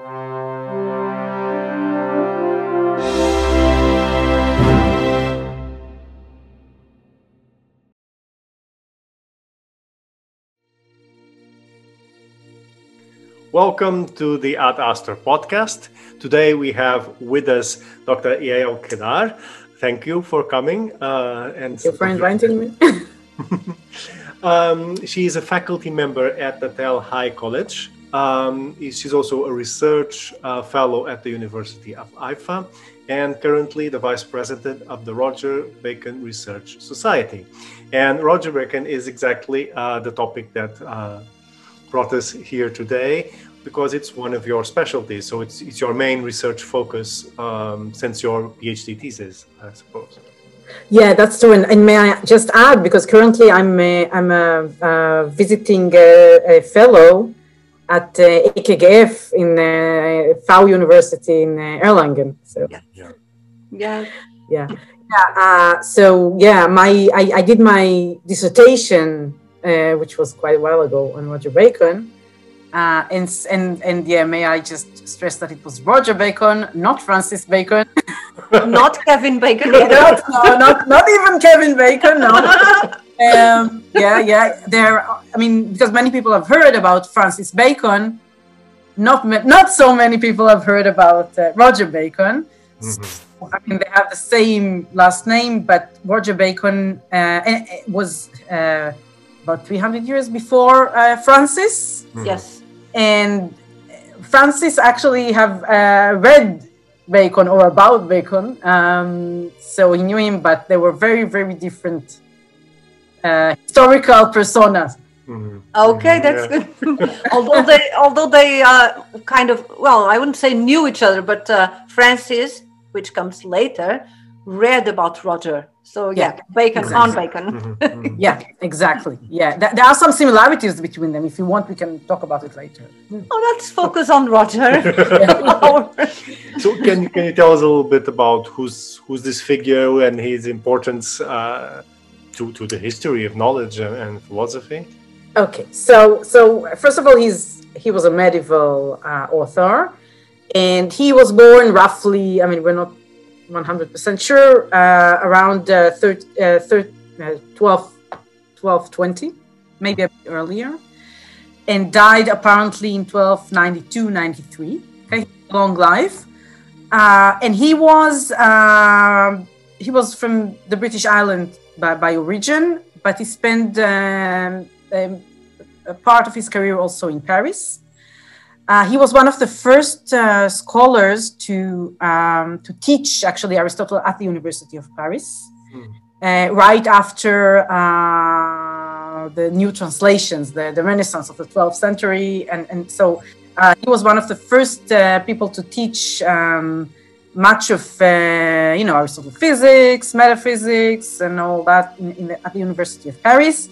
Welcome to the Ad Astra podcast. Today we have with us Dr. Yael Kedar. Thank you for coming. Uh, and Thank you for inviting me. um, she is a faculty member at the Tel Hai College. Um, she's also a research uh, fellow at the University of Haifa and currently the vice president of the Roger Bacon Research Society. And Roger Bacon is exactly uh, the topic that uh, brought us here today because it's one of your specialties. So it's, it's your main research focus um, since your PhD thesis, I suppose. Yeah, that's true. And, and, may I just add, because currently I'm a, I'm a, uh, visiting a, a, fellow at uh, EKGF in uh, FAU University in uh, Erlangen. So yeah, yeah, yeah. yeah. yeah uh, so yeah, my I, I did my dissertation uh, which was quite a while ago on Roger Bacon. Uh, and, and, and yeah, may I just stress that it was Roger Bacon, not Francis Bacon. not Kevin Bacon not, no, not, not even Kevin Bacon, no. um, yeah, yeah. There, I mean, because many people have heard about Francis Bacon, not not so many people have heard about uh, Roger Bacon. Mm-hmm. So, I mean, they have the same last name, but Roger Bacon uh, was uh, about 300 years before uh, Francis. Mm-hmm. Yes. And Francis actually have uh, read Bacon or about Bacon, um, so he knew him, but they were very, very different uh, historical personas. Mm-hmm. Okay, that's yeah. good. although they, although they uh, kind of, well, I wouldn't say knew each other, but uh, Francis, which comes later, read about Roger so yeah, yeah bacon exactly. on bacon. Mm-hmm. Mm-hmm. yeah, exactly. Yeah, Th- there are some similarities between them. If you want, we can talk about it later. Oh, let's focus on Roger. so can can you tell us a little bit about who's who's this figure and his importance uh, to to the history of knowledge and philosophy? Okay, so so first of all, he's he was a medieval uh, author, and he was born roughly. I mean, we're not 100% sure, uh, around uh, 30, uh, 30, uh, 12, 12, 20, maybe a bit earlier, and died apparently in 1292, 93. Okay, long life. Uh, and he was uh, he was from the British island by, by origin, but he spent um, um, a part of his career also in Paris. Uh, he was one of the first uh, scholars to um, to teach actually Aristotle at the University of Paris, mm. uh, right after uh, the new translations, the, the Renaissance of the 12th century, and and so uh, he was one of the first uh, people to teach um, much of you know Aristotle physics, metaphysics, and all that in, in the, at the University of Paris.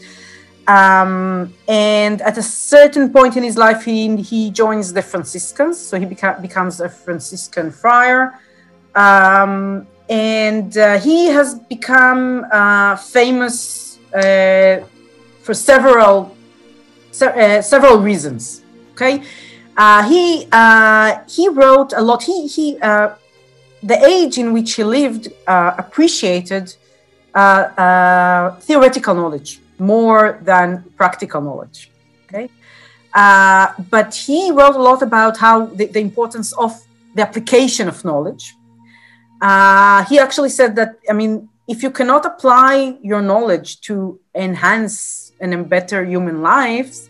Um, and at a certain point in his life, he, he joins the Franciscans. So he beca- becomes a Franciscan friar. Um, and uh, he has become uh, famous uh, for several se- uh, several reasons. Okay, uh, he uh, he wrote a lot. He he the age in which he lived appreciated theoretical knowledge more than practical knowledge. Okay, uh, but he wrote a lot about how the, the importance of the application of knowledge. Uh, he actually said that I mean, if you cannot apply your knowledge to enhance and better human lives,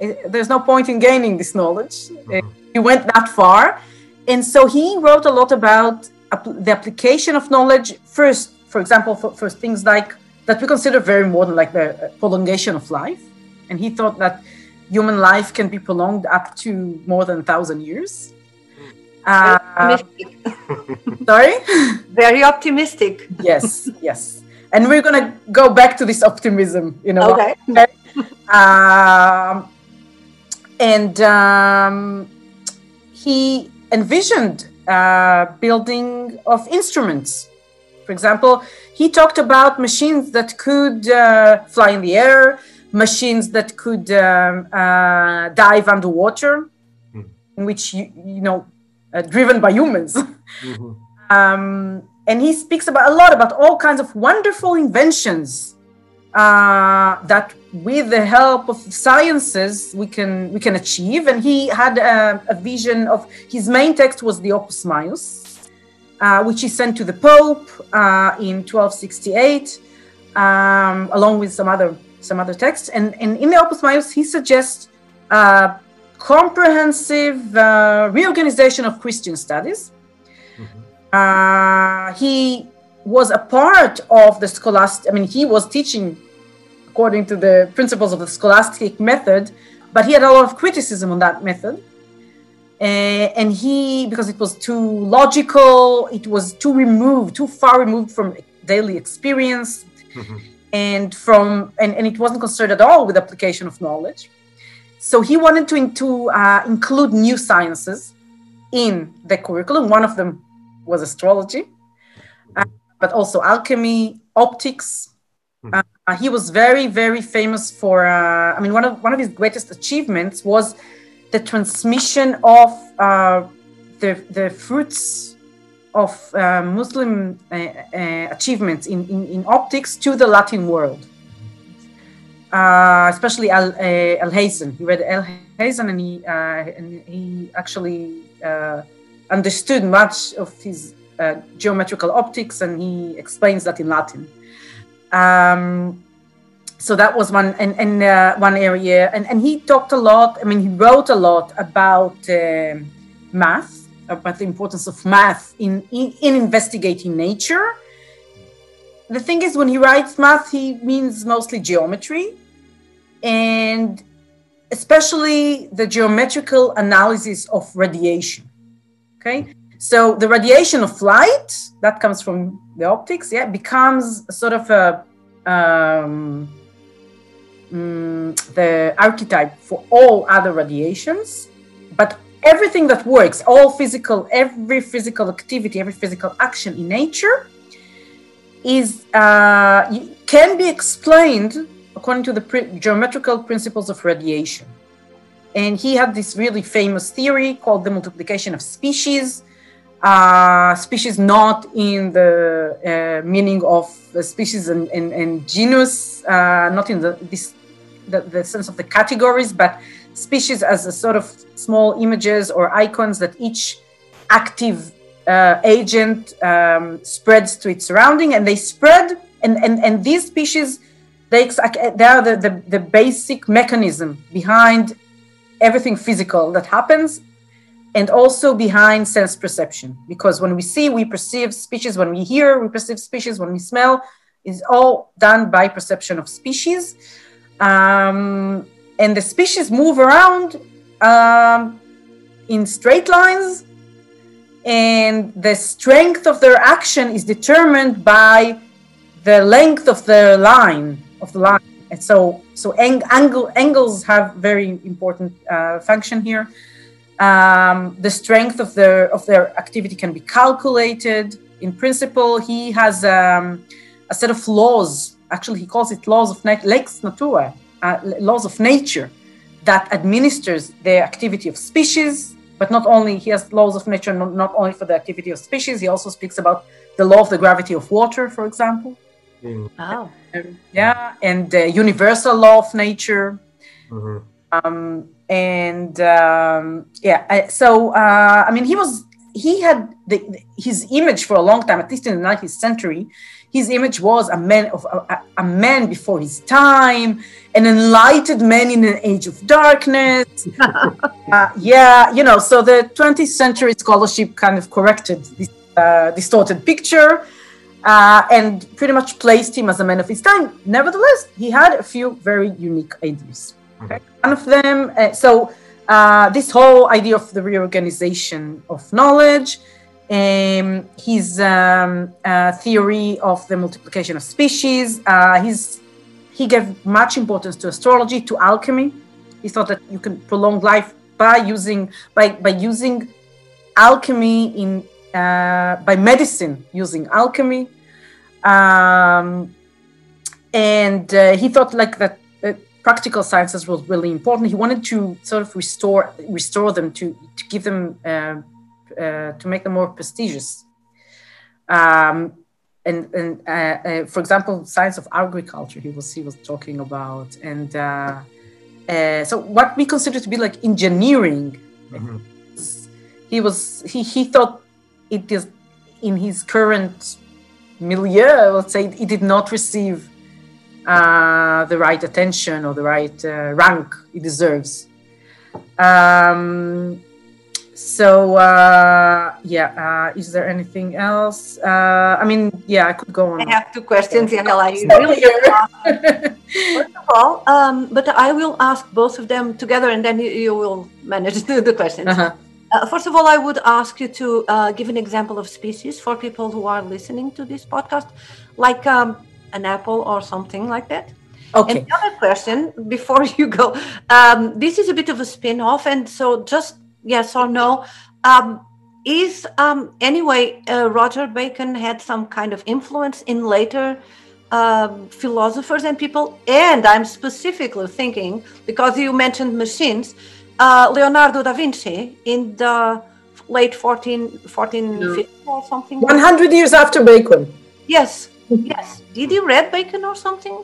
it, eh, there's no point in gaining this knowledge. Mm-hmm. He went that far, and so he wrote a lot about the application of knowledge first. For example, for, for things like that we consider very modern, like the uh, prolongation of life. And he thought that human life can be prolonged up to more than a thousand years. Uh, optimistic. sorry? Very optimistic. yes, yes. And we're going to go back to this optimism, you know. Okay. Um, and um, he envisioned uh, building of instruments. For example, he talked about machines that could uh, fly in the air, machines that could um, uh, dive underwater. Mm. in which you, you know, uh, driven by humans. Mm-hmm. um, and he speaks about a lot about all kinds of wonderful inventions uh, that, with the help of sciences, we can we can achieve. And he had a, a vision of his main text was the Opus Maius, uh, which he sent to the Pope uh, in 1268, um, along with some other some other texts. And, and in the Opus Maius, he suggests uh, comprehensive uh, reorganization of Christian studies. Mm-hmm. Uh, he was a part of the scholastic, I mean, he was teaching according to the principles of the scholastic method, but he had a lot of criticism on that method. Uh, and he, because it was too logical, it was too removed, too far removed from daily experience, mm-hmm. and from and, and it wasn't concerned at all with application of knowledge. So he wanted to, to uh, include new sciences in the curriculum. One of them was astrology, uh, but also alchemy, optics. Hmm. Uh, he was very, very famous for. Uh, I mean, one of one of his greatest achievements was the transmission of uh, the the fruits of uh, Muslim achievements in, in, in optics to the Latin world uh, especially Al uh, Alhazen. He read Alhazen, and he uh, and he actually uh, understood much of his uh, geometrical optics, and he explains that in Latin. Um, so that was one and, and uh, one area, and, and he talked a lot. I mean, he wrote a lot about um, math, about the importance of math in, in, in investigating nature the thing is when he writes math he means mostly geometry and especially the geometrical analysis of radiation. Okay, so the radiation of light that comes from the optics, yeah, becomes sort of a um, mm, the archetype for all other radiations, but everything that works, all physical, every physical activity, every physical action in nature is uh, can be explained according to the geometrical principles of radiation. And he had this really famous theory called the multiplication of species. Uh, species not in the uh, meaning of species and, and, and genus, uh, not in the, this, the, the sense of the categories, but species as a sort of small images or icons that each active uh, agent um, spreads to its surrounding, and they spread, and, and, and these species they, they are the, the, the basic mechanism behind everything physical that happens and also behind sense perception because when we see we perceive species when we hear we perceive species when we smell is all done by perception of species um, and the species move around um, in straight lines and the strength of their action is determined by the length of the line of the line. And so, so ang- angle, angles have very important uh, function here. Um, the strength of their of their activity can be calculated. In principle, he has um, a set of laws. Actually, he calls it laws of nat- lex natura, uh, laws of nature, that administers the activity of species. But not only he has laws of nature, not, not only for the activity of species. He also speaks about the law of the gravity of water, for example. Mm. Oh yeah, and the universal law of nature. Mm-hmm. Um, and um, yeah, so uh, I mean, he was he had the, his image for a long time, at least in the 19th century. His image was a man of a, a man before his time, an enlightened man in an age of darkness. uh, yeah, you know, so the 20th century scholarship kind of corrected this uh, distorted picture uh, and pretty much placed him as a man of his time. Nevertheless, he had a few very unique ideas. Okay? Mm-hmm. One of them, uh, so uh, this whole idea of the reorganization of knowledge, um, his um, uh, theory of the multiplication of species, uh, his, he gave much importance to astrology, to alchemy. He thought that you can prolong life by using by by using alchemy in uh, by medicine using alchemy. Um, and uh, he thought like that uh, practical sciences was really important. He wanted to sort of restore restore them to to give them uh, to make them more prestigious. Um, and and uh, uh, for example, science of agriculture he was he was talking about, and uh, uh, so what we consider to be like engineering. Mhm. He was he he thought it is in his current milieu. Let's say it did not receive uh, the right attention or the right uh, rank it deserves. Um, so uh, yeah, uh, is there anything else? Uh, I mean, yeah, I could go on. I have two questions, Yael. I really First of all, um, but I will ask both of them together, and then you, you will manage the, the questions. Uh-huh. Uh, first of all, I would ask you to uh, give an example of species for people who are listening to this podcast, like um, an apple or something like that. Okay. And the other question, before you go, um, this is a bit of a spin off, and so just yes or no. Um, is um, anyway, uh, Roger Bacon had some kind of influence in later um, philosophers and people, and I'm specifically thinking because you mentioned machines, uh, Leonardo da Vinci in the late 14, 1450 or something. 100 years after Bacon. Yes, yes. Did you read Bacon or something?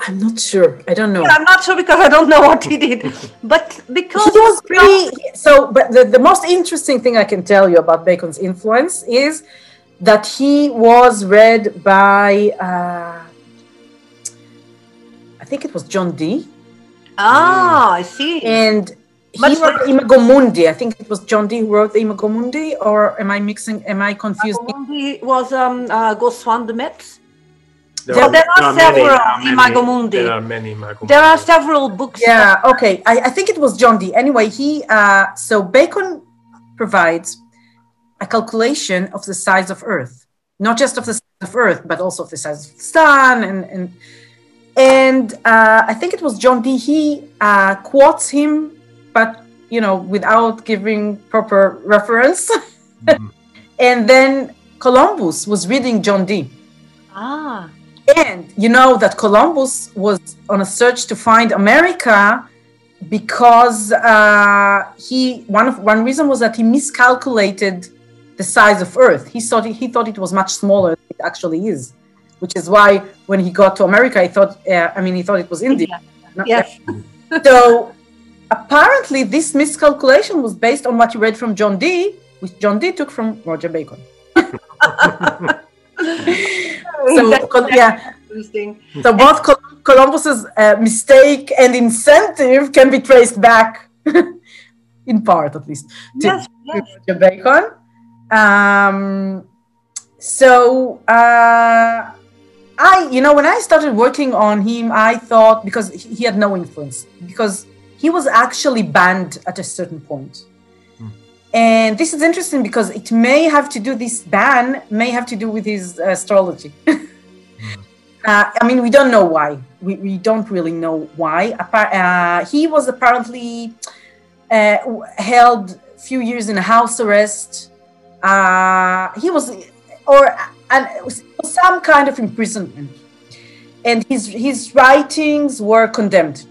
I'm not sure. I don't know. I'm not sure because I don't know what he did, but because he was pretty so but the, the most interesting thing i can tell you about bacon's influence is that he was read by uh, i think it was john dee ah, I see. and he Much wrote Imago Mundi. I think it was John Dee who wrote the Imago Mundi, or am I mixing? Am I confusing? He was um, uh, Gossuin de Metz. There, there are several there are many- Imago Mundi. There are many Imago There are several books. Yeah. Okay. I, I think it was John Dee. Anyway, he uh, so Bacon provides a calculation of the size of Earth, not just of the size of Earth, but also of the size of the sun, and and and uh, I think it was John Dee. He uh, quotes him, but you know, without giving proper reference. Mhm. and then Columbus was reading John Dee. Ah, And you know that Columbus was on a search to find America because uh, he one of one reason was that he miscalculated the size of Earth. He thought he thought it was much smaller than it actually is, which is why when he got to America, he thought uh, I mean he thought it was India. Not- yes. So apparently, this miscalculation was based on what he read from John Dee, which John Dee took from Roger Bacon. So yeah. interesting. So both Col- Columbus's uh, mistake and incentive can be traced back, in part at least, to, Yes, yes. Bacon. Um, so uh, I, you know, when I started working on him, I thought because he had no influence because he was actually banned at a certain point. Hmm. And this is interesting because it may have to do this ban may have to do with his astrology. Uh, I mean, we don't know why. We, we don't really know why. Uh, he was apparently uh, held a few years in house arrest. Uh, he was, or and it was some kind of imprisonment, and his his writings were condemned.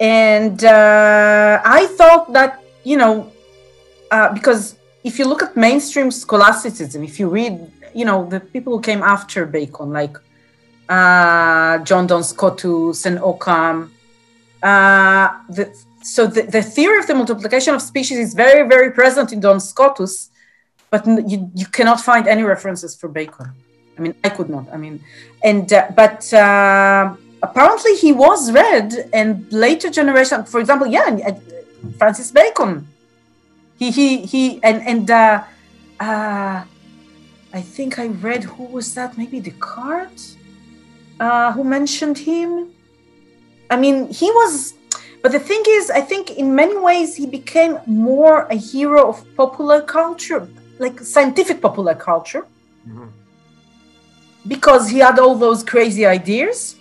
And uh, I thought that you know, uh, because if you look at mainstream scholasticism, if you read you know the people who came after Bacon, like uh, John Duns Scotus and Occam. Uh, the, so the, the theory of the multiplication of species is very, very present in Duns Scotus, but you, you cannot find any references for Bacon. I mean, I could not. I mean, and uh, but uh, apparently he was read, and later generation, for example, yeah, uh, Francis Bacon. He he he, and and uh, uh, I think I read who was that? Maybe Descartes, uh, who mentioned him. I mean, he was, but the thing is, I think in many ways he became more a hero of popular culture, like scientific popular culture, Mhm. because he had all those crazy ideas.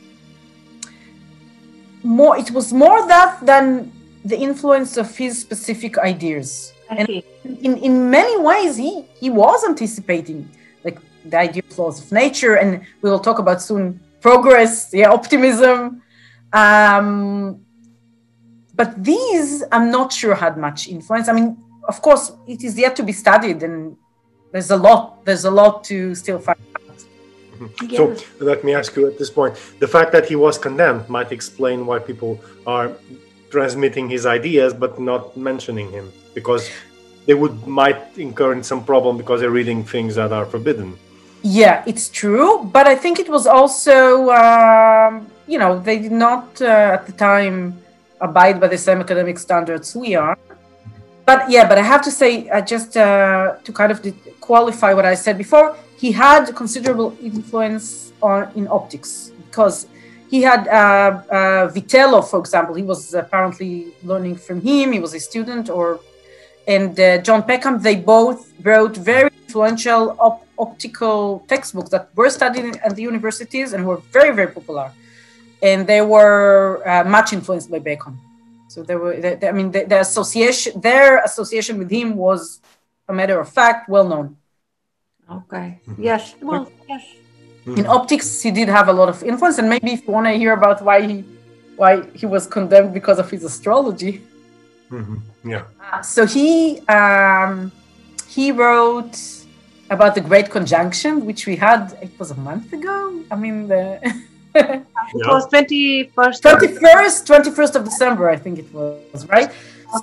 More, it was more that than the influence of his specific ideas I And- in, in many ways he he was anticipating like the idea of laws of nature and we will talk about soon progress yeah optimism Um, but these, I'm not sure had much influence. I mean, of course, it is yet to be studied, and there's a lot. There's a lot to still find out. Mm-hmm. So let me ask you at this point: the fact that he was condemned might explain why people are transmitting his ideas but not mentioning him, because they would might incur in some problem because they're reading things that are forbidden. Yeah, it's true, but I think it was also, um, you know, they did not uh, at the time abide by the same academic standards we are. But yeah, but I have to say, uh, just uh, to kind of qualify what I said before, he had considerable influence on in optics because he had uh, uh, Witelo, for example. He was apparently learning from him. He was a student, or and uh, John Peckham. They both wrote very influential op- optical textbooks that were studied at the universities and were very, very popular and they were uh, much influenced by Bacon. So they were, they, they, I mean, the, the, association, their association with him was a matter of fact, well known. Okay. Mm-hmm. Yes. Well, yes. In optics, he did have a lot of influence, and maybe if you want to hear about why he, why he was condemned because of his astrology. Mm-hmm. Yeah. Uh, so he um, he wrote about the Great Conjunction, which we had. It was a month ago. I mean the. it was 21st 21st 21st of december i think it was right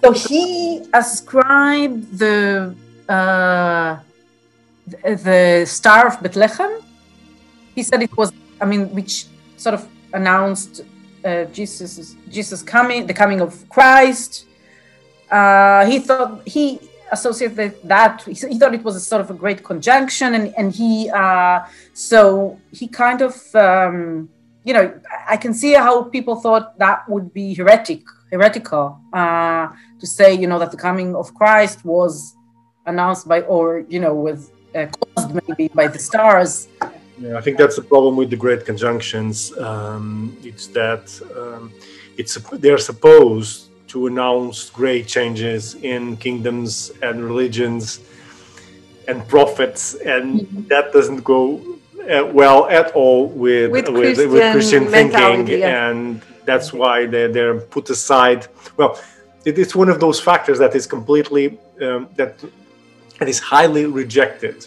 so he ascribed the uh, the star of bethlehem he said it was i mean which sort of announced uh, jesus jesus coming the coming of christ uh, he thought he associated that he, thought it was a sort of a great conjunction and, and he uh, so he kind of um, you know, I can see how people thought that would be heretic, heretical, uh, to say, you know, that the coming of Christ was announced by, or you know, was uh, caused maybe by the stars. Yeah, I think that's the problem with the great conjunctions. Um, it's that um, it's they're supposed to announce great changes in kingdoms and religions and prophets, and mm-hmm. that doesn't go uh, well at all with with, with Christian, with Christian thinking, yeah. and that's why they're, they're put aside. Well, it, it's one of those factors that is completely um, that that is highly rejected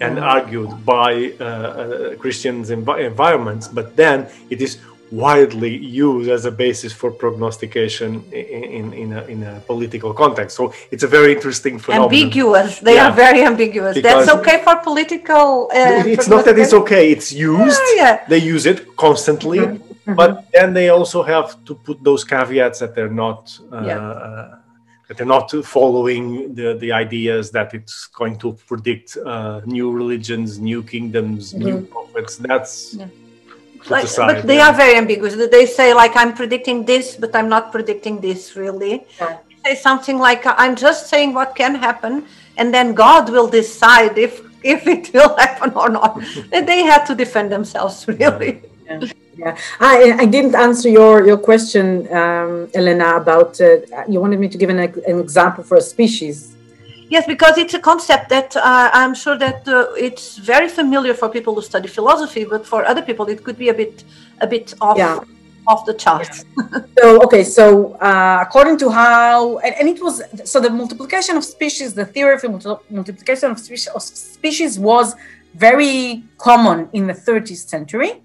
and mm-hmm. argued by uh, uh, Christians' env- environments, but then it is widely used as a basis for prognostication in, in, a, in a political context. So it's a very interesting phenomenon. Ambiguous. They yeah. are very ambiguous. Because That's okay for political. Uh, it's not that it's okay. It's used. Yeah, yeah. They use it constantly, mm-hmm. but then they also have to put those caveats that they're not. Uh. Uh, that they're not following the, the ideas that it's going to predict uh, new religions, new kingdoms, mm-hmm. new prophets. That's like, decide, but they yeah. are very ambiguous. They say like I'm predicting this, but I'm not predicting this really. Yeah. They say something like I'm just saying what can happen, and then God will decide if if it will happen or not. they had to defend themselves really. Yeah. yeah. I, I didn't answer your, your question, um, Elena, about uh, you wanted me to give an, an example for a species. Yes, because it's a concept that uh, I'm sure that uh, it's very familiar for people who study philosophy, but for other people it could be a bit a bit off yeah. off the charts. Yeah. so okay, so uh, according to how and, and, it was so the multiplication of species, the theory of multiplication of species, of species was very common in the 30th century.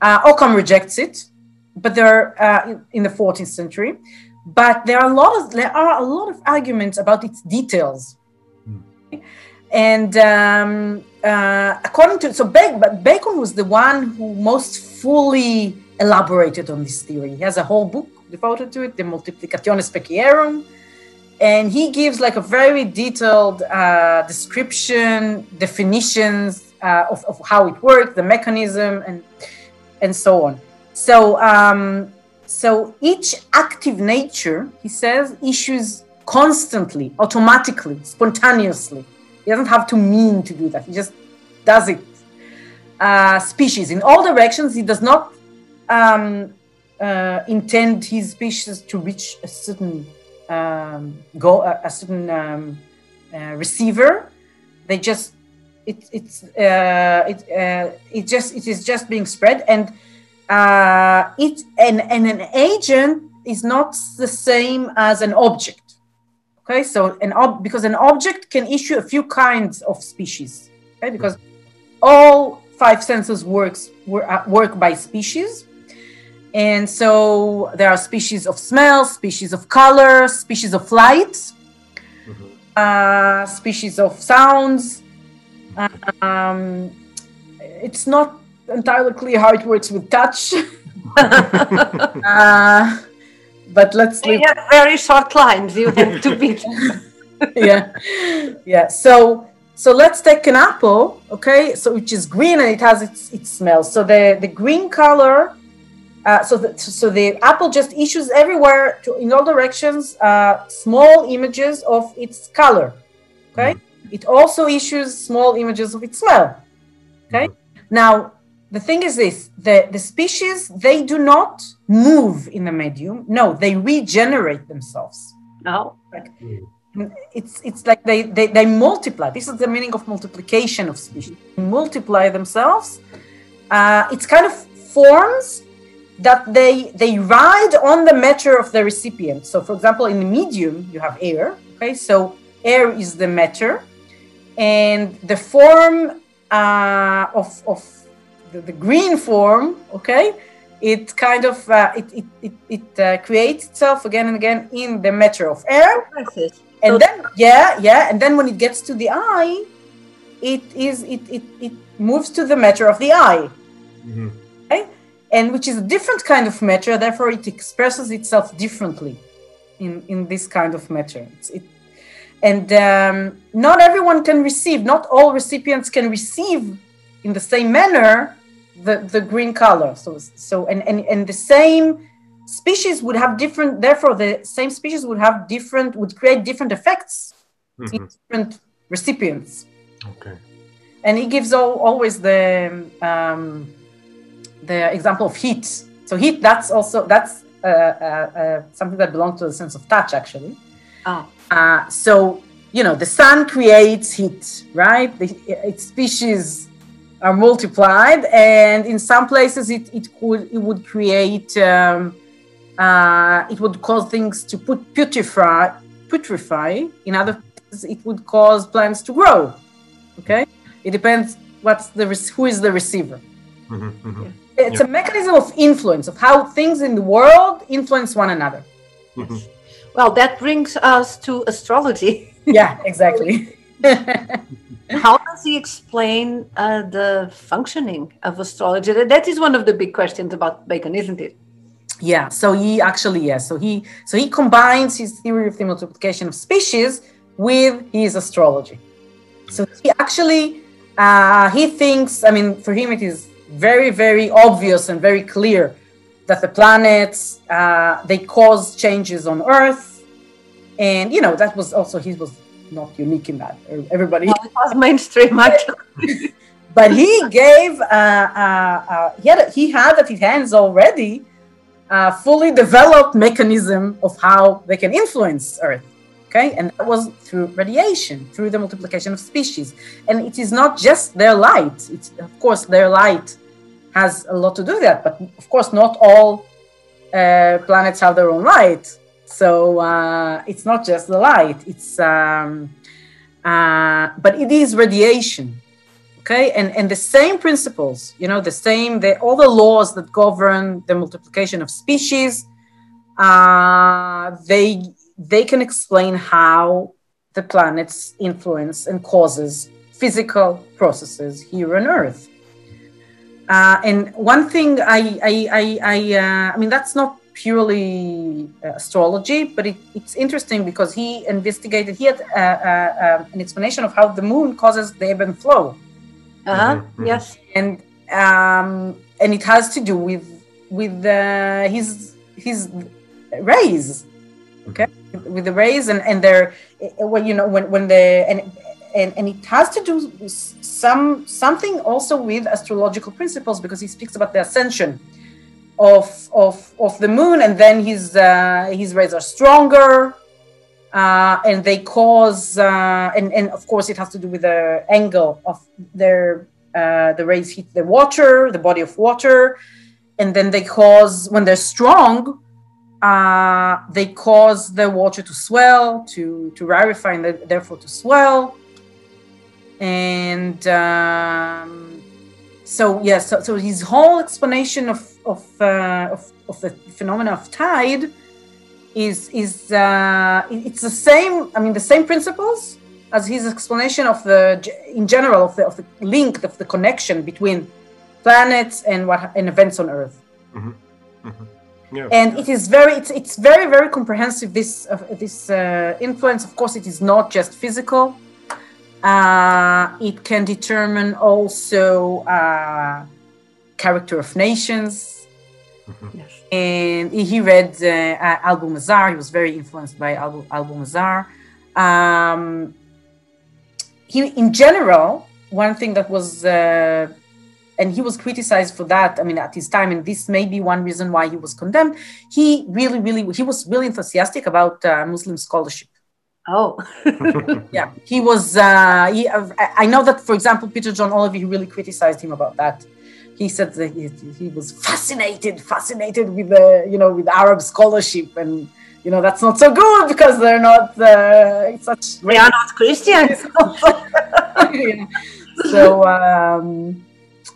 Uh, Occam rejects it, but there uh, in the 14th century. But there are a lot of there are a lot of arguments about its details and um, uh, according to so Bacon was the one who most fully elaborated on this theory. He has a whole book devoted to it, the Multiplicatione Specierum, and he gives like a very detailed uh, description, definitions uh, of, of how it works, the mechanism, and and so on. So um, so each active nature, he says, issues constantly, automatically, spontaneously he doesn't have to mean to do that. He just does it. Uh, species in all directions. He does not um, uh, intend his species to reach a certain um, go a, a certain um, uh, receiver. They just it, it's uh, it uh, it just it is just being spread and uh, it and, and an agent is not the same as an object. Okay, so an ob because an object can issue a few kinds of species. Okay, because all five senses works uh, work by species, and so there are species of smell, species of color, species of light, mm-hmm. uh, species of sounds. Um, it's not entirely clear how it works with touch. uh, but let's leave. have very short lines. You have to be. yeah, yeah. So so let's take an apple, okay? So which is green and it has its its smell. So the the green color. Uh, so the, so the apple just issues everywhere to, in all directions uh, small images of its color okay mm-hmm. it also issues small images of its smell okay mm-hmm. now the thing is this the, the species they do not move in the medium. No they regenerate themselves. No like, it's it's like they, they they multiply. This is the meaning of multiplication of species. Multiply themselves. Uh, it's kind of forms that they they ride on the matter of the recipient. So for example in the medium you have air okay? So air is the matter. And the form uh, of of the, the green form, okay, it kind of uh, it it it, it uh, creates itself again and again in the matter of air. And so then yeah, yeah, and then when it gets to the eye, it is it it, it moves to the matter of the eye. Mm-hmm. Okay? And which is a different kind of matter, therefore it expresses itself differently in, in this kind of matter. It's, it, and um, not everyone can receive, not all recipients can receive in the same manner the, the green color. So, so and, and, and the same species would have different, therefore, the same species would have different, would create different effects mm-hmm. in different recipients. Okay. And he gives all, always the, um, the example of heat. So, heat, that's also, that's uh, uh, uh, something that belongs to the sense of touch, actually. Oh. Uh, so, you know, the sun creates heat, right? The, its species are multiplied, and in some places it, it could it would create um, uh, it would cause things to put putrefy putrefy. In other places, it would cause plants to grow. Okay, it depends what's the who is the receiver. Mm-hmm, mm-hmm. It's yeah. a mechanism of influence of how things in the world influence one another. Mm-hmm. Well, that brings us to astrology. yeah, exactly. How does he explain uh, the functioning of astrology? That is one of the big questions about Bacon, isn't it? Yeah. So he actually yes. So he so he combines his theory of the multiplication of species with his astrology. So he actually uh, he thinks. I mean, for him it is very very obvious and very clear that the planets uh, they cause changes on Earth, and you know that was also he was not unique in that. Everybody well, it was mainstream actually. but he gave uh, uh, uh, he had he had at his hands already a fully developed mechanism of how they can influence Earth. Okay, and that was through radiation, through the multiplication of species. And it is not just their light. It's of course their light has a lot to do with that, but of course not all uh, planets have their own light. So uh, it's not just the light, it's, um, uh, but it is radiation. Okay, and, and the same principles, you know, the same, the, all the laws that govern the multiplication of species, uh, they, they can explain how the planets influence and causes physical processes here on Earth. Uh, and one thing I, I, I, I, uh, I mean, that's not purely uh, astrology, but it, it's interesting because he investigated, he had uh, uh, an explanation of how the moon causes the ebb and flow. Uh-huh. Mm-hmm. Yes. And um, and it has to do with with uh, his his rays, okay, with the rays and and their when you know when when the and and, and it has to do with some something also with astrological principles because he speaks about the ascension of of of the moon, and then his uh, his rays are stronger, uh, and they cause uh, and and of course it has to do with the angle of their uh, the rays hit the water, the body of water, and then they cause when they're strong uh, they cause the water to swell to to rarefy and therefore to swell. And um, so yes yeah, so, so his whole explanation of of, uh, of, of the phenomena of tide is is uh, it's the same i mean the same principles as his explanation of the in general of the, of the link of the connection between planets and what and events on earth mm-hmm. Mm-hmm. Yeah. and it is very it's, it's very very comprehensive this uh, this uh, influence of course it is not just physical uh, it can determine also uh, character of nations. Mm-hmm. yes. and he read uh, Albumasar he was very influenced by Albu, Albumasar um, he in general one thing that was uh, and he was criticized for that i mean at his time and this may be one reason why he was condemned he really really he was really enthusiastic about uh, muslim scholarship. Oh. Yeah. He was uh, he, i know that for example peter john Olivi really criticized him about that he said that he, he was fascinated fascinated with the you know with arab scholarship and you know that's not so good because they're not uh, such they are not christians yeah. so um,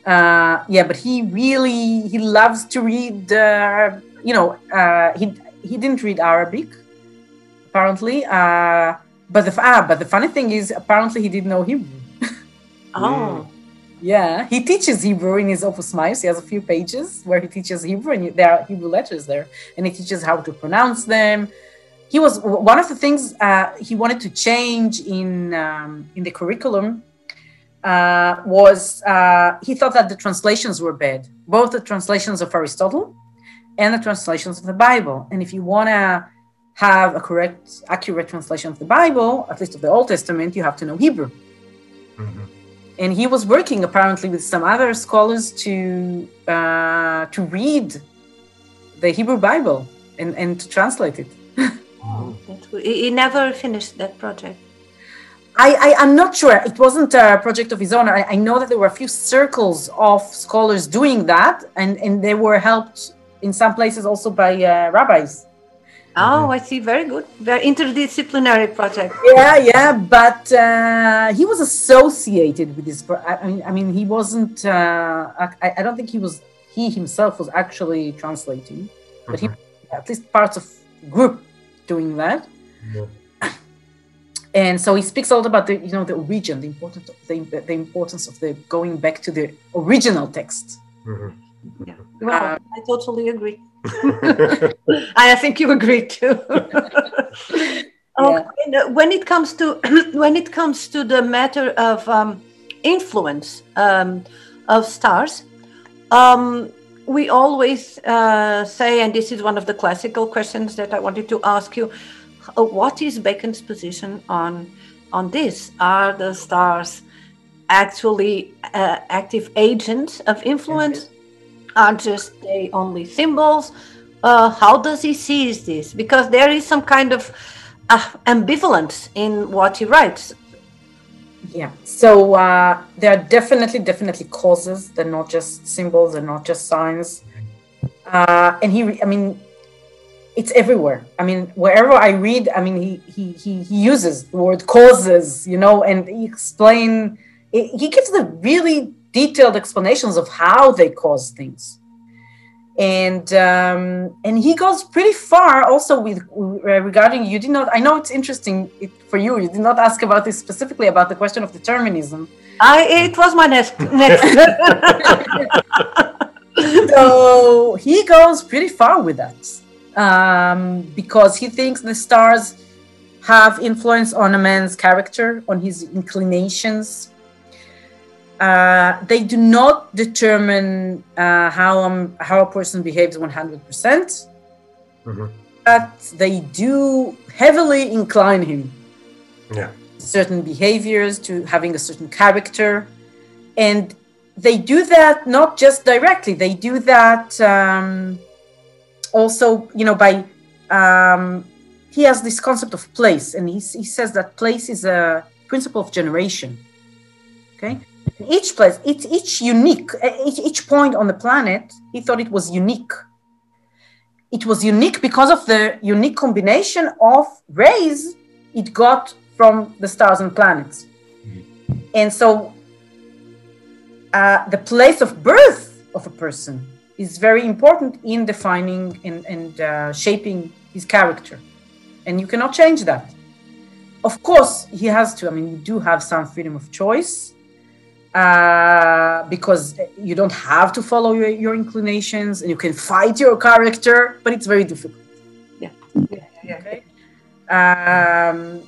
uh, yeah, but he really he loves to read. Uh, you know, uh, he he didn't read Arabic apparently. Uh, but the ah, but the funny thing is, apparently he didn't know Hebrew. oh. Yeah, he teaches Hebrew in his Opus Maius. He has a few pages where he teaches Hebrew, and there are Hebrew letters there, and he teaches how to pronounce them. He was one of the things uh, he wanted to change in um, in the curriculum uh, was uh, he thought that the translations were bad, both the translations of Aristotle and the translations of the Bible. And if you want to have a correct, accurate translation of the Bible, at least of the Old Testament, you have to know Hebrew. Mm-hmm. And he was working apparently with some other scholars to uh, to read the Hebrew Bible and, and to translate it. oh, he never finished that project. I, I, am not sure. It wasn't a project of his own. I, I, know that there were a few circles of scholars doing that, and, and they were helped in some places also by uh, rabbis. Oh, I see. Very good. Very interdisciplinary project. Yeah, yeah. But uh, he was associated with this. Pro- I mean, I mean, he wasn't. Uh, I, I, don't think he was. He himself was actually translating, but he mm-hmm. at least parts of group doing that. Yeah and so he speaks a lot about the you know the origin the importance of the, the importance of the going back to the original text mm-hmm. yeah well uh, i totally agree i think you agree too okay. yeah. when it comes to when it comes to the matter of um, influence um, of stars um, we always uh, say and this is one of the classical questions that i wanted to ask you uh, what is Bacon's position on on this? Are the stars actually uh, active agents of influence? Are just they only symbols? Uh, how does he see this? Because there is some kind of uh, ambivalence in what he writes. Yeah. So uh, there are definitely, definitely causes. They're not just symbols. They're not just signs. Uh, and he, I mean, it's everywhere. I mean, wherever I read, I mean, he he he, he uses the word causes, you know, and he explain. He gives the really detailed explanations of how they cause things, and um, and he goes pretty far also with uh, regarding. You did not. I know it's interesting for you. You did not ask about this specifically about the question of determinism. I it was my next next. so he goes pretty far with that um, because he thinks the stars have influence on a man's character, on his inclinations. Uh, they do not determine uh, how, um, how a person behaves 100%, mm-hmm. but they do heavily incline him. Yeah. Certain behaviors to having a certain character. And they do that not just directly, they do that. Um, also, you know, by um, he has this concept of place, and he, he says that place is a principle of generation. Okay, each place, it's each unique, each, each point on the planet, he thought it was unique. It was unique because of the unique combination of rays it got from the stars and planets. Mm-hmm. And so uh, the place of birth of a person is very important in defining and, and uh, shaping his character. And you cannot change that. Of course, he has to. I mean, you do have some freedom of choice uh, because you don't have to follow your, your inclinations and you can fight your character, but it's very difficult. Yeah. yeah, yeah, Okay. Um,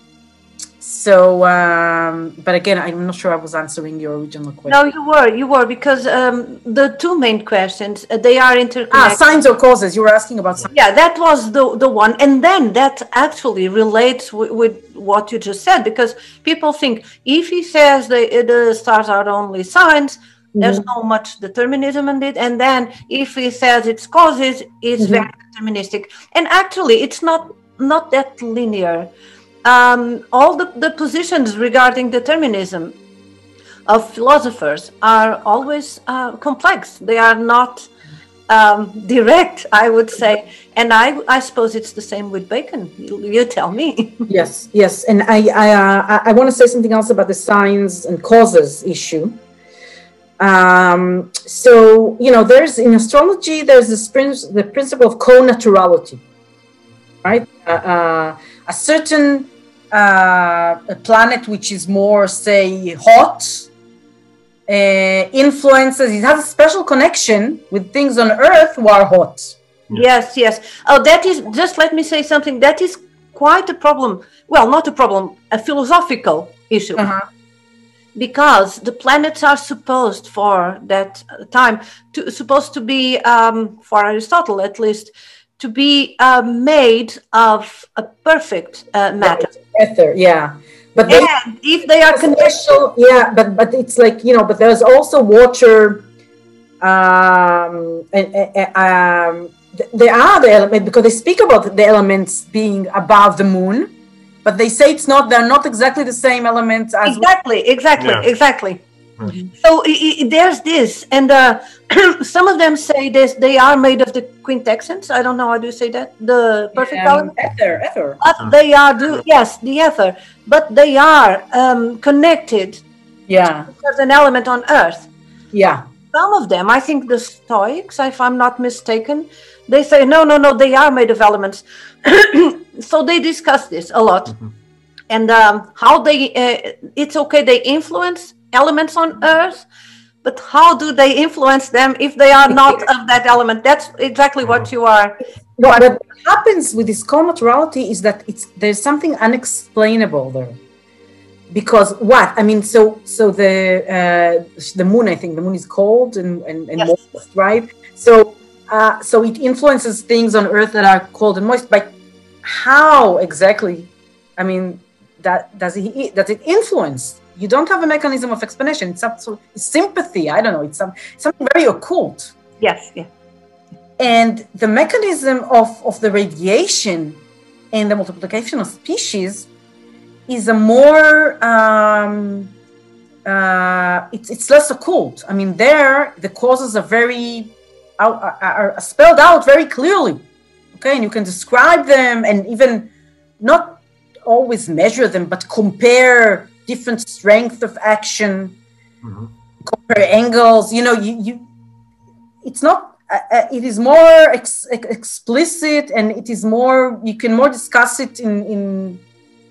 so, um, but again, I'm not sure I was answering your original question. No, you were, you were, because um, the two main questions uh, they are interconnected. Ah, signs or causes. You were asking about. Signs. Yeah, that was the the one, and then that actually relates with, with what you just said, because people think if he says the the stars are only signs, mm-hmm. there's no much determinism in it, and then if he says it's causes, it's mm-hmm. very deterministic, and actually, it's not not that linear um, all the, the positions regarding determinism of philosophers are always uh, complex. They are not um, direct, I would say. And I, I suppose it's the same with Bacon. You, you tell me. yes, yes. And I, I, uh, I want to say something else about the signs and causes issue. Um, so, you know, there's in astrology, there's this prin- the principle of co-naturality, right? Uh, uh a certain uh, a planet which is more, say, hot, uh, influences, it has a special connection with things on Earth who are hot. Yes, yes. Oh, that is, just let me say something. That is quite a problem. Well, not a problem, a philosophical issue. Uh-huh. Because the planets are supposed for that time to supposed to be, um, for Aristotle at least, to be uh, made of a perfect uh, matter. Ether, yeah. But they, if they are special, yeah, but but it's like you know, but there's also water. Um, and, and um, there are the element because they speak about the elements being above the moon, but they say it's not. They're not exactly the same elements as exactly, exactly, yeah. exactly. Mm-hmm. So there's this, and uh, some of them say this. They are made of the quintessence. I don't know how do you say that. The perfect yeah, element. Ether, ether. But they are do yes, the ether. But they are um, connected. Yeah. There's an element on Earth. Yeah. Some of them, I think the Stoics, if I'm not mistaken, they say no, no, no. They are made of elements. so they discuss this a lot. Mm-hmm. And um, how they, uh, it's okay, they influence elements on earth but how do they influence them if they are not of that element? That's exactly what you are. What, what happens with this co-naturality is that it's there's something unexplainable there. Because what? I mean so so the uh, the moon i think the moon is cold and and, and yes. moist right? So uh, so it influences things on earth that are cold and moist but how exactly? I mean that does it does it influence you don't have a mechanism of explanation. It's, some, it's sympathy. I don't know. It's some, something very occult. Yes. Yeah. And the mechanism of, of the radiation and the multiplication of species is a more um, uh, it's, it's less occult. I mean, there the causes are very are, are spelled out very clearly. Okay, and you can describe them and even not always measure them, but compare different strength of action, mm-hmm. compare angles. You know, you, you it's not. Uh, uh, it is more ex- explicit, and it is more. You can more discuss it in in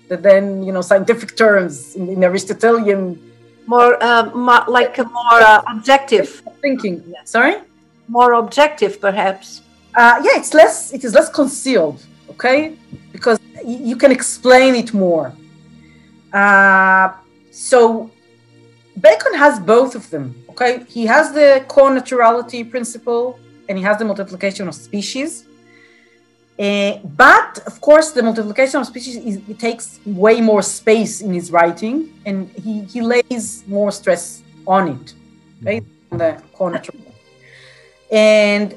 the then you know scientific terms in, in Aristotelian. More, uh, more like a more uh, objective thinking. Sorry. More objective, perhaps. Uh, yeah, it's less. It is less concealed. Okay, because you can explain it more. Uh, so Bacon has both of them. Okay, he has the co-naturality principle and he has the multiplication of species. Uh, but of course, the multiplication of species is, it takes way more space in his writing, and he, he lays more stress on it, right? On the co-natural. And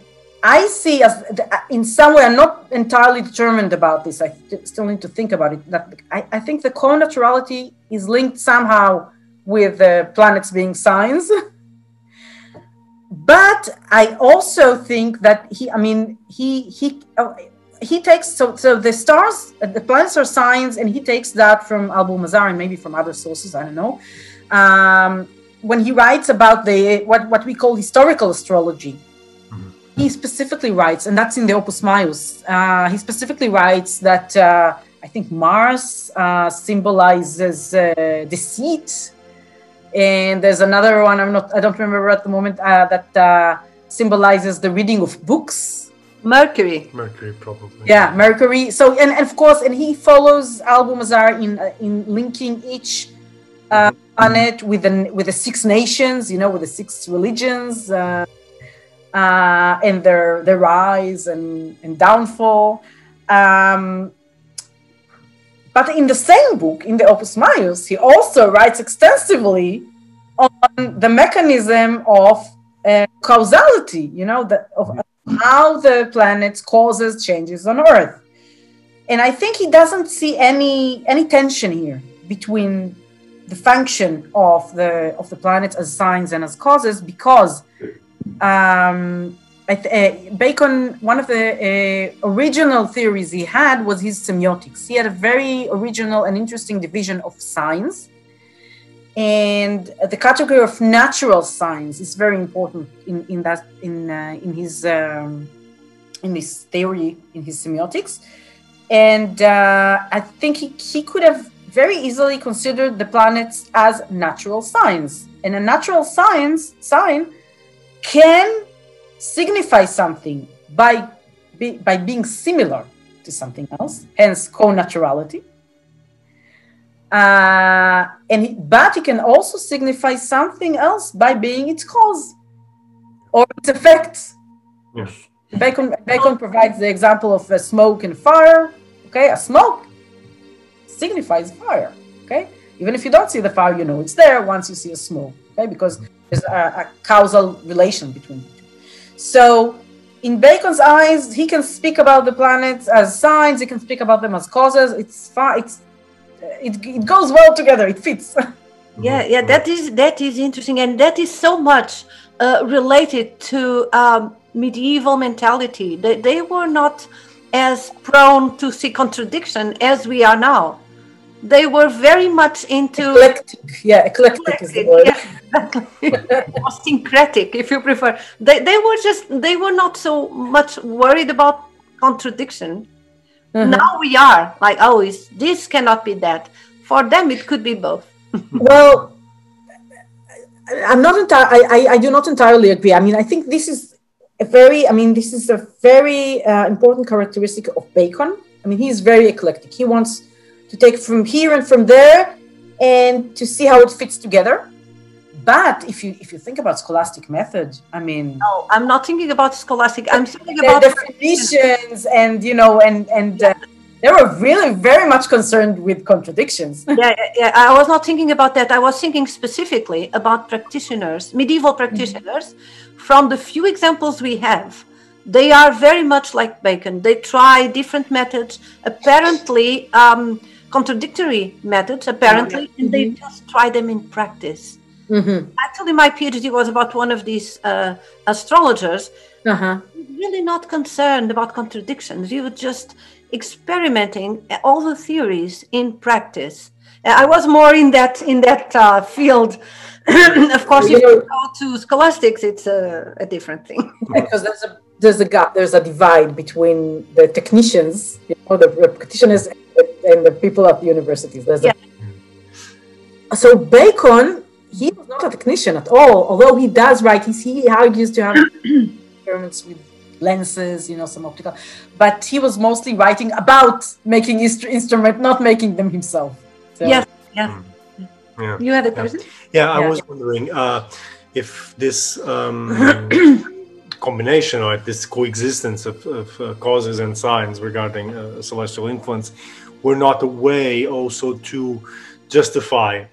I see as in some way, I'm not entirely determined about this. I still need to think about it. I, I think the co-naturality is linked somehow with the planets being signs. but I also think that he, I mean, he he uh, he takes so so the stars, uh, the planets are signs, and he takes that from Albumasar and maybe from other sources. I don't know. Um, when he writes about the what what we call historical astrology. He specifically writes, and that's in the Opus Maius. Uh, he specifically writes that uh, I think Mars uh, symbolizes uh, deceit. And there's another one i'm not i don't remember at the moment uh, that uh, symbolizes the reading of books. Mercury. Mercury probably. Yeah mercury. So and, and of course and he follows Albumasar in uh, in linking each uh, planet with the with the six nations you know with the six religions uh, and their their rise and and downfall um, but in the same book, in the Opus Maius, he also writes extensively on the mechanism of uh, causality, you know, the, of how the planets causes changes on Earth. And I think he doesn't see any any tension here between the function of the of the planets as signs and as causes because um, uh, Bacon, one of the uh, original theories he had was his semiotics. He had a very original and interesting division of signs. And the category of natural signs is very important in, in that in uh, in his um, in his theory in his semiotics, and uh, I think he, he could have very easily considered the planets as natural signs, and a natural science sign can signify something by, be, by being similar to something else, hence co-naturality. Uh, and but it can also signify something else by being its cause or its effect. Yes. Bacon, Bacon provides the example of a smoke and fire. Okay, a smoke signifies fire. Okay, even if you don't see the fire, you know it's there once you see a smoke. Okay, because there's a, a causal relation between them. so, in Bacon's eyes, he can speak about the planets as signs. He can speak about them as causes. It's fine. It's it, it goes well together. It fits. yeah, yeah. That is that is interesting, and that is so much uh, related to um, medieval mentality. They they were not as prone to see contradiction as we are now they were very much into eclectic. Yeah, eclectic, eclectic is the word. Yeah, syncretic, if you prefer. They they were just they were not so much worried about contradiction. Mm-hmm. Now we are like, oh, is this cannot be that. For them, it could be both. well, I'm not entirely. I, I, I do not entirely agree. I mean, I think this is a very. I mean, this is a very uh, important characteristic of Bacon. I mean, he's very eclectic. He wants to take from here and from there and to see how it fits together. But if you if you think about scholastic method i mean no i'm not thinking about scholastic. I'm thinking about definitions and you know and and uh, they were really very much concerned with contradictions. Yeah yeah. I was not thinking about that. I was thinking specifically about practitioners medieval practitioners. Mm-hmm. from the few examples we have they are very much like bacon. They try different methods. Apparently um, contradictory methods apparently and mm-hmm. they just try them in practice. Mm-hmm. actually my phd was about one of these uh, astrologers uh-huh. really not concerned about contradictions. He was just experimenting all the theories in practice. I was more in that in that uh, field. Of course if you go to scholastics it's a, a different thing. Because there's a there's a gap there's a divide between the technicians you know the practitioners and the people at the universities. There's yeah. a, so Bacon, he was not a technician at all, although he does write. He, he argues to have experiments with lenses, you know, some optical, but he was mostly writing about making inst- instrument, not making them himself. So. Yes, yeah. Yeah. You had a question? Yeah, yeah I was wondering uh, if this um, combination or this coexistence of, of uh, causes and signs regarding uh, celestial influence were not a way also to justify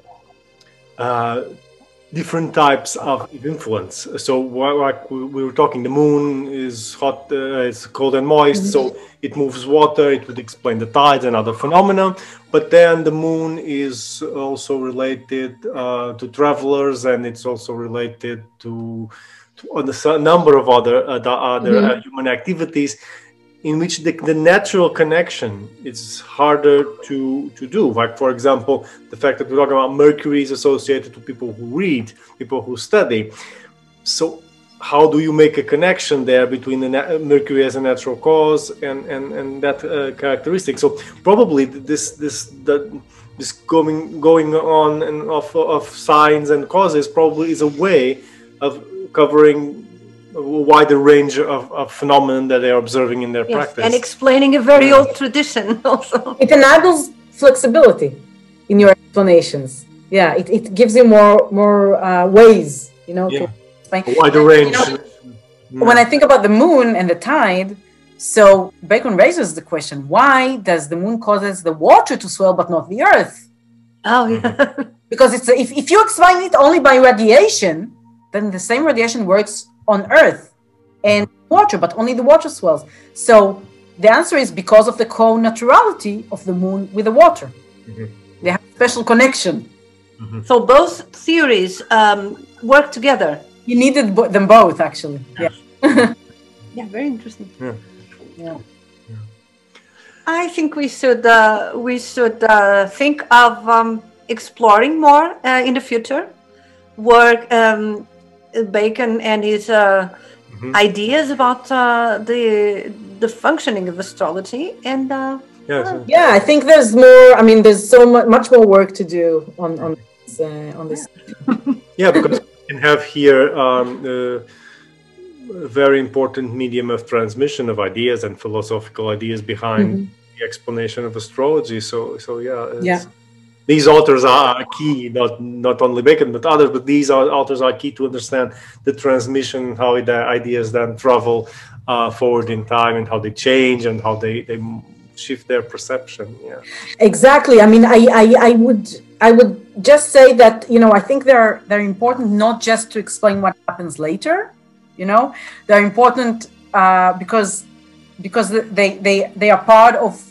uh, different types of influence. So, like we were talking, the moon is hot, uh, it's cold and moist, mm-hmm. so it moves water. It would explain the tides and other phenomena. But then the moon is also related uh, to travelers, and it's also related to, to a number of other uh, other mm-hmm. Uh, human activities in which the, the natural connection is harder to, to do. Like, for example, the fact that we're talking about Mercury is associated to people who read, people who study. So, how do you make a connection there between the na- Mercury as a natural cause and and, and that uh, characteristic? So, probably this this that this going going on and of of signs and causes probably is a way of covering wider range of, of phenomena that they're observing in their yes, practice. And explaining a very yeah. old tradition also. It enables flexibility in your explanations. Yeah, it, it gives you more more uh, ways, you know, yeah. to explain. A wider range. You know, yeah. When I think about the moon and the tide, so Bacon raises the question: Why does the moon causes the water to swell but not the earth? Oh, yeah. because it's if, if you explain it only by radiation, then the same radiation works on earth and water, but only the water swells. So the answer is because of the co-naturality of the moon with the water. Mm-hmm. They have a special connection. Mm-hmm. So both theories um, work together. You needed bo- them both, actually. Yeah. Yeah, very interesting. Yeah. yeah. I think we should uh, we should uh, think of um, exploring more uh, in the future. Work um, Bacon and his uh, mm-hmm. ideas about uh, the the functioning of astrology and. Uh, yeah, yeah, I think there's more. I mean, there's so much, much more work to do on on this. Uh, on this. yeah, because we can have here um, a very important medium of transmission of ideas and philosophical ideas behind mm-hmm. the explanation of astrology. So, so yeah, yeah these authors are key, not not only Bacon but others, but these authors are key to understand the transmission, how the ideas then travel uh, forward in time, and how they change, and how they they shift their perception. Yeah, exactly. I mean, I I, I would I would just say that you know I think they're they're important not just to explain what happens later, you know, they're important uh, because because they they they are part of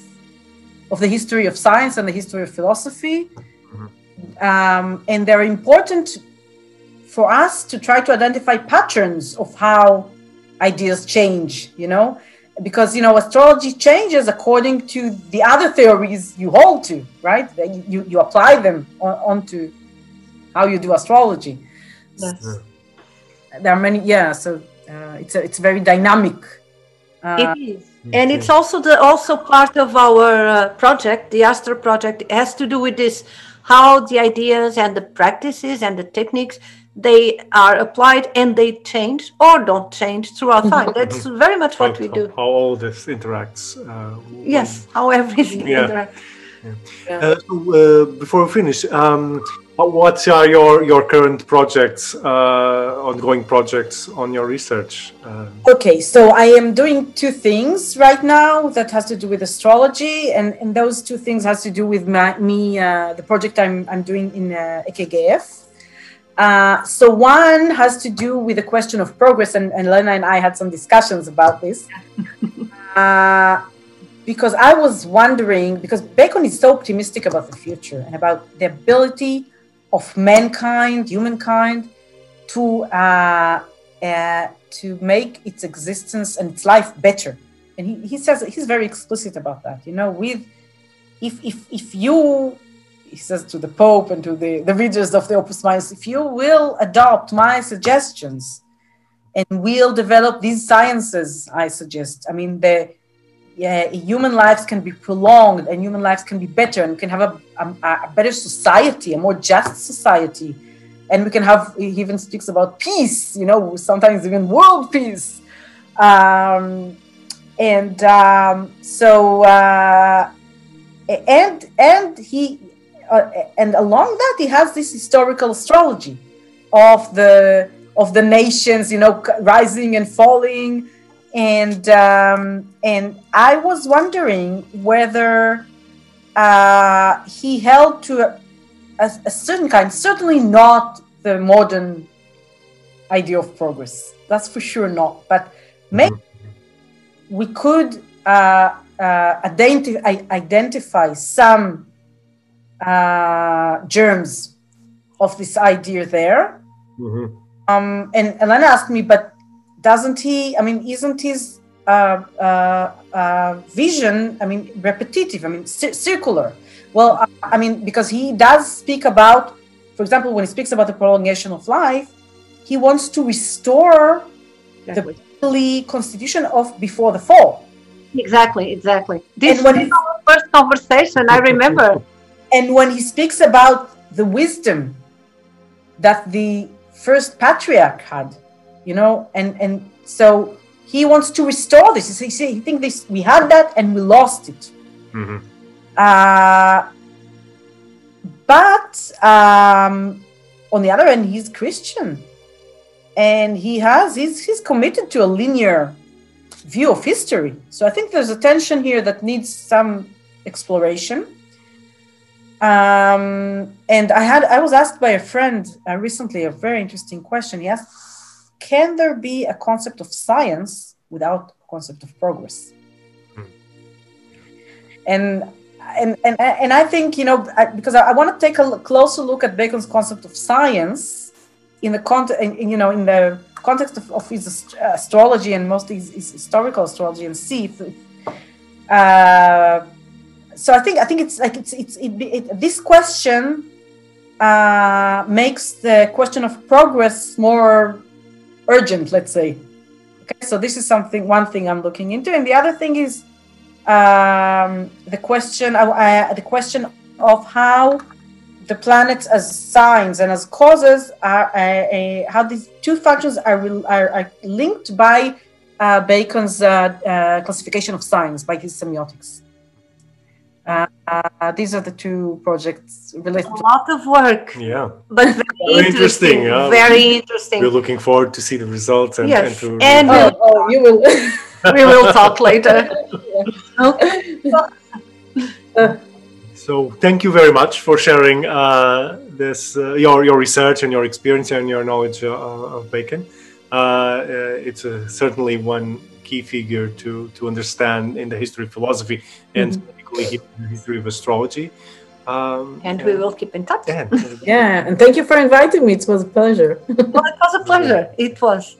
of the history of science and the history of philosophy. Mm-hmm. Um, and they're important for us to try to identify patterns of how ideas change, you know, because, you know, astrology changes according to the other theories you hold to, right? You, you apply them on, onto how you do astrology. Yes. There are many, yeah, so uh, it's, a, it's very dynamic. Uh, it is and it's also the also part of our uh, project the astro project it has to do with this how the ideas and the practices and the techniques they are applied and they change or don't change throughout time that's very much what we do how all this interacts uh, yes how everything yeah. interacts yeah. yeah. Uh, so, uh, before we finish um, what are your your current projects, uh, ongoing projects on your research? Uh, okay, so I am doing two things right now that has to do with astrology, and, and those two things has to do with my, me, uh, the project I'm I'm doing in uh, EKGF. Uh, so one has to do with the question of progress, and, and Lena and I had some discussions about this. uh, because I was wondering, because Bacon is so optimistic about the future and about the ability of mankind, humankind, to uh, uh, to make its existence and its life better. And he, he says he's very explicit about that. You know, with if if if you he says to the Pope and to the, the readers of the Opus Minus, if you will adopt my suggestions and we'll develop these sciences, I suggest. I mean, the yeah, human lives can be prolonged and human lives can be better and we can have a, a, a, better society, a more just society. And we can have, he even speaks about peace, you know, sometimes even world peace. Um, and um, so, uh, and, and he, uh, and along that, he has this historical astrology of the, of the nations, you know, rising and falling and um, and I was wondering whether uh, he held to a, a, a, certain kind, certainly not the modern idea of progress. That's for sure not. But maybe mm-hmm. we could uh, uh, identify, identify some uh, germs of this idea there. Mm-hmm. Um, and Elena asked me, but doesn't he? I mean, isn't his uh, uh, uh, vision? I mean, repetitive. I mean, c- circular. Well, I mean, because he does speak about, for example, when he speaks about the prolongation of life, he wants to restore exactly. the constitution of before the fall. Exactly, exactly. This was our first conversation. I remember. and when he speaks about the wisdom that the first patriarch had, you know, and and so he wants to restore this. He says he think this we had that and we lost it. Mm-hmm. Uh, but um, on the other end he's Christian, and he has he's he's committed to a linear view of history. So I think there's a tension here that needs some exploration. Um, and I had I was asked by a friend uh, recently a very interesting question. He asked, "Can there be a concept of science without a concept of progress?" Hmm. And and and and I think you know I, because I, I want to take a closer look at Bacon's concept of science in the context, you know, in the context of, of his astrology and mostly his, his historical astrology and see. If, uh, so I think I think it's like it's it's it, it, this question uh, makes the question of progress more urgent. Let's say. Okay, so this is something one thing I'm looking into, and the other thing is um, the question uh, the question of how the planets as signs and as causes are uh, how these two functions are, are, are linked by uh, Bacon's uh, uh, classification of signs by his semiotics. Uh, these are the two projects related. A lot of work. Yeah, but very, very interesting. Yeah. Very interesting. We're looking forward to see the results and, yes. and to. And oh, oh, you will. we will talk later. okay. So thank you very much for sharing uh, this uh, your your research and your experience and your knowledge uh, of Bacon. Uh, uh, it's certainly one key figure to to understand in the history of philosophy and mm-hmm. Particularly the history of astrology. Um, and, we will keep in touch. yeah, and thank you for inviting me. It was a pleasure. well, it was a pleasure. It was.